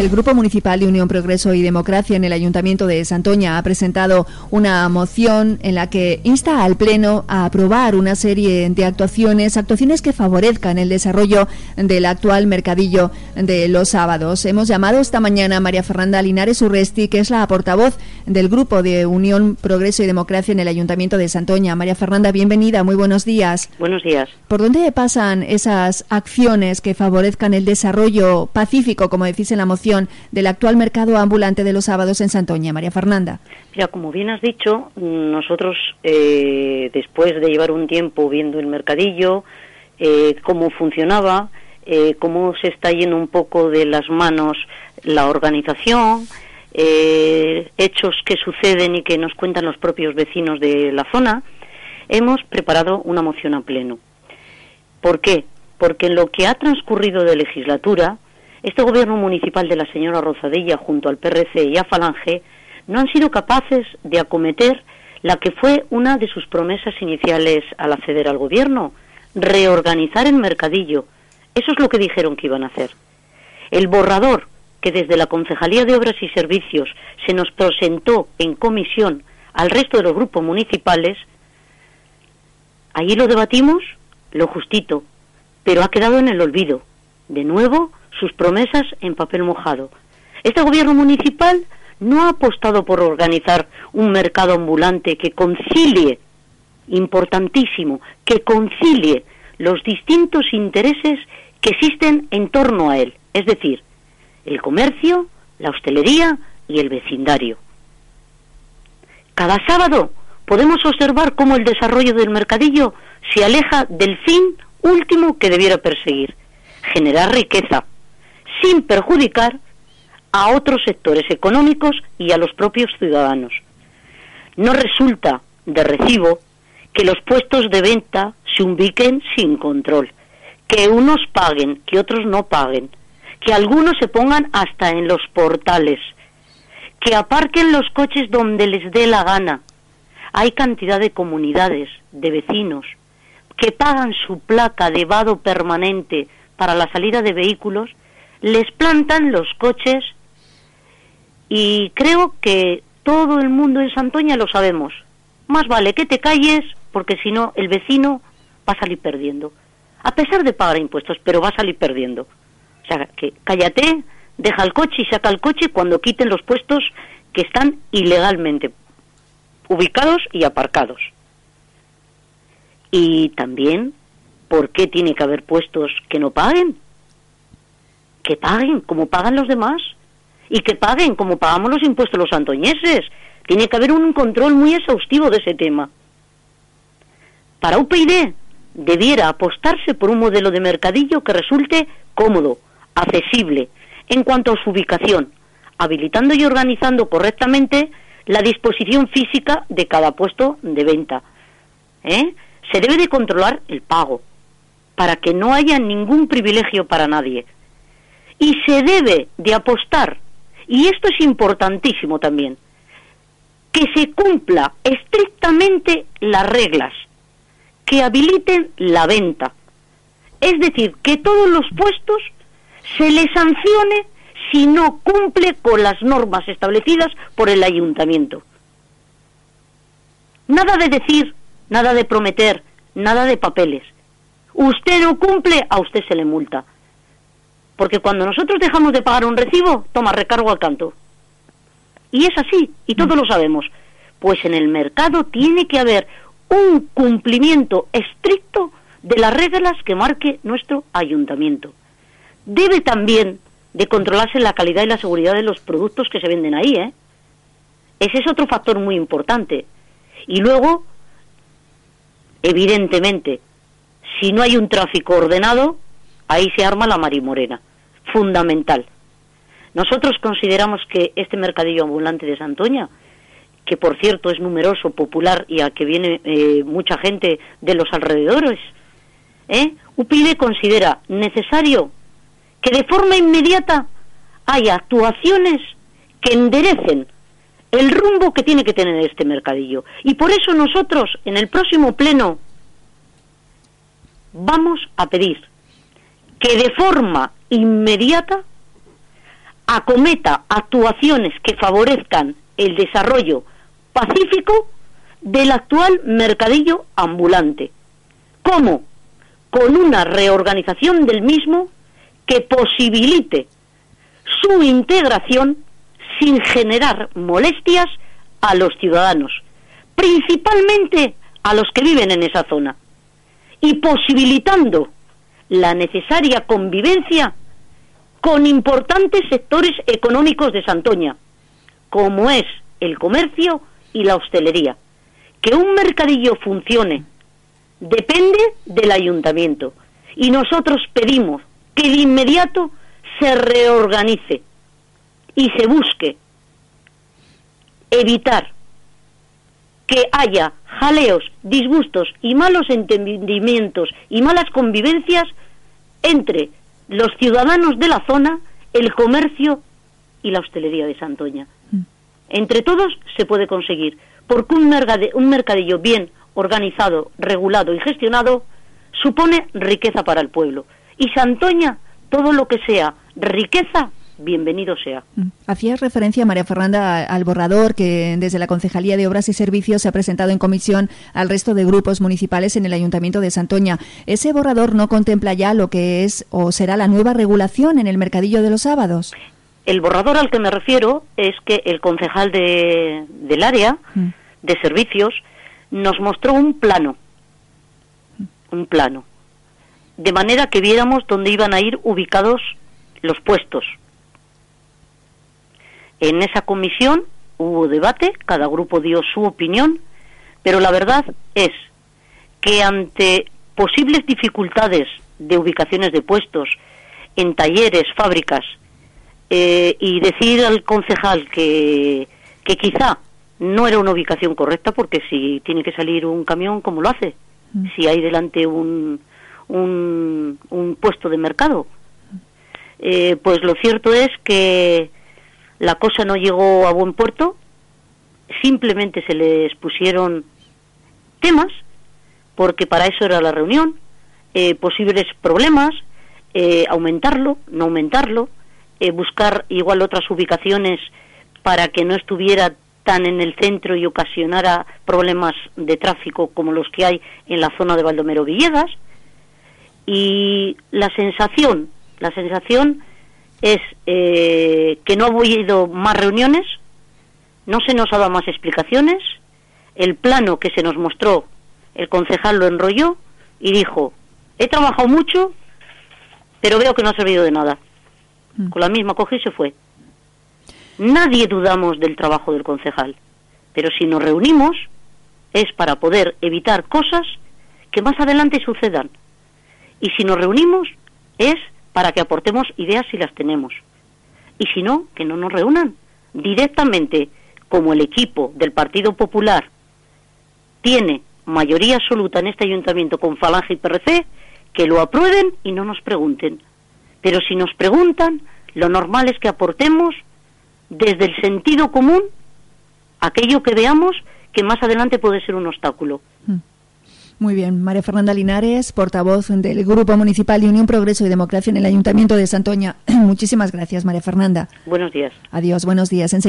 El Grupo Municipal de Unión Progreso y Democracia en el Ayuntamiento de Santoña ha presentado una moción en la que insta al Pleno a aprobar una serie de actuaciones, actuaciones que favorezcan el desarrollo del actual mercadillo de los sábados. Hemos llamado esta mañana a María Fernanda Linares Urresti, que es la portavoz del Grupo de Unión Progreso y Democracia en el Ayuntamiento de Santoña. María Fernanda, bienvenida, muy buenos días. Buenos días. ¿Por dónde pasan esas acciones que favorezcan el desarrollo pacífico, como decís en la moción? Del actual mercado ambulante de los sábados en Santoña. María Fernanda. Mira, como bien has dicho, nosotros eh, después de llevar un tiempo viendo el mercadillo, eh, cómo funcionaba, eh, cómo se está yendo un poco de las manos la organización, hechos que suceden y que nos cuentan los propios vecinos de la zona, hemos preparado una moción a pleno. ¿Por qué? Porque en lo que ha transcurrido de legislatura, este gobierno municipal de la señora Rosadilla junto al PRC y a Falange no han sido capaces de acometer la que fue una de sus promesas iniciales al acceder al gobierno, reorganizar el mercadillo. Eso es lo que dijeron que iban a hacer. El borrador que desde la Concejalía de Obras y Servicios se nos presentó en comisión al resto de los grupos municipales, allí lo debatimos, lo justito, pero ha quedado en el olvido. De nuevo, sus promesas en papel mojado. Este gobierno municipal no ha apostado por organizar un mercado ambulante que concilie, importantísimo, que concilie los distintos intereses que existen en torno a él, es decir, el comercio, la hostelería y el vecindario. Cada sábado podemos observar cómo el desarrollo del mercadillo se aleja del fin último que debiera perseguir, generar riqueza, sin perjudicar a otros sectores económicos y a los propios ciudadanos. No resulta de recibo que los puestos de venta se ubiquen sin control, que unos paguen, que otros no paguen, que algunos se pongan hasta en los portales, que aparquen los coches donde les dé la gana. Hay cantidad de comunidades, de vecinos, que pagan su placa de vado permanente para la salida de vehículos les plantan los coches y creo que todo el mundo en Santoña lo sabemos. Más vale que te calles porque si no el vecino va a salir perdiendo. A pesar de pagar impuestos, pero va a salir perdiendo. O sea, que cállate, deja el coche y saca el coche cuando quiten los puestos que están ilegalmente ubicados y aparcados. Y también, ¿por qué tiene que haber puestos que no paguen? Que paguen como pagan los demás y que paguen como pagamos los impuestos los antoñeses. Tiene que haber un control muy exhaustivo de ese tema. Para UPyD debiera apostarse por un modelo de mercadillo que resulte cómodo, accesible, en cuanto a su ubicación, habilitando y organizando correctamente la disposición física de cada puesto de venta. ¿Eh? Se debe de controlar el pago, para que no haya ningún privilegio para nadie y se debe de apostar, y esto es importantísimo también, que se cumpla estrictamente las reglas que habiliten la venta. Es decir, que todos los puestos se les sancione si no cumple con las normas establecidas por el ayuntamiento. Nada de decir, nada de prometer, nada de papeles. Usted no cumple, a usted se le multa. Porque cuando nosotros dejamos de pagar un recibo, toma recargo al canto. Y es así, y todos lo sabemos. Pues en el mercado tiene que haber un cumplimiento estricto de las reglas que marque nuestro ayuntamiento. Debe también de controlarse la calidad y la seguridad de los productos que se venden ahí, ¿eh? Ese es otro factor muy importante. Y luego, evidentemente, si no hay un tráfico ordenado, ahí se arma la marimorena fundamental. Nosotros consideramos que este mercadillo ambulante de Santoña, que por cierto es numeroso, popular y a que viene eh, mucha gente de los alrededores, ¿eh? UPIDE considera necesario que de forma inmediata haya actuaciones que enderecen el rumbo que tiene que tener este mercadillo. Y por eso nosotros en el próximo pleno vamos a pedir que de forma inmediata acometa actuaciones que favorezcan el desarrollo pacífico del actual mercadillo ambulante. ¿Cómo? Con una reorganización del mismo que posibilite su integración sin generar molestias a los ciudadanos, principalmente a los que viven en esa zona, y posibilitando la necesaria convivencia con importantes sectores económicos de Santoña, como es el comercio y la hostelería. Que un mercadillo funcione depende del ayuntamiento y nosotros pedimos que de inmediato se reorganice y se busque evitar que haya jaleos, disgustos y malos entendimientos y malas convivencias entre los ciudadanos de la zona, el comercio y la hostelería de Santoña. Mm. Entre todos se puede conseguir, porque un, un mercadillo bien organizado, regulado y gestionado supone riqueza para el pueblo. Y Santoña, todo lo que sea riqueza, bienvenido sea. Mm. Hacías referencia, María Fernanda, al borrador que desde la Concejalía de Obras y Servicios se ha presentado en comisión al resto de grupos municipales en el Ayuntamiento de Santoña. ¿Ese borrador no contempla ya lo que es o será la nueva regulación en el mercadillo de los sábados? El borrador al que me refiero es que el concejal de, del área mm. de servicios nos mostró un plano, un plano, de manera que viéramos dónde iban a ir ubicados los puestos en esa comisión hubo debate, cada grupo dio su opinión, pero la verdad es que ante posibles dificultades de ubicaciones de puestos en talleres, fábricas, eh, y decir al concejal que, que quizá no era una ubicación correcta, porque si tiene que salir un camión, ¿cómo lo hace? Mm. Si hay delante un, un, un puesto de mercado. Eh, pues lo cierto es que la cosa no llegó a buen puerto, simplemente se les pusieron temas, porque para eso era la reunión, eh, posibles problemas, eh, aumentarlo, no aumentarlo, eh, buscar igual otras ubicaciones para que no estuviera tan en el centro y ocasionara problemas de tráfico como los que hay en la zona de Baldomero Villegas. Y la sensación, la sensación es eh, que no ha habido más reuniones, no se nos ha dado más explicaciones, el plano que se nos mostró, el concejal lo enrolló y dijo, he trabajado mucho, pero veo que no ha servido de nada. Mm. Con la misma coge y se fue. Nadie dudamos del trabajo del concejal, pero si nos reunimos es para poder evitar cosas que más adelante sucedan. Y si nos reunimos es para que aportemos ideas si las tenemos. Y si no, que no nos reúnan directamente, como el equipo del Partido Popular tiene mayoría absoluta en este ayuntamiento con Falange y PRC, que lo aprueben y no nos pregunten. Pero si nos preguntan, lo normal es que aportemos desde el sentido común aquello que veamos que más adelante puede ser un obstáculo. Muy bien, María Fernanda Linares, portavoz del Grupo Municipal de Unión Progreso y Democracia en el Ayuntamiento de Santoña. Muchísimas gracias, María Fernanda. Buenos días. Adiós, buenos días. Enseguida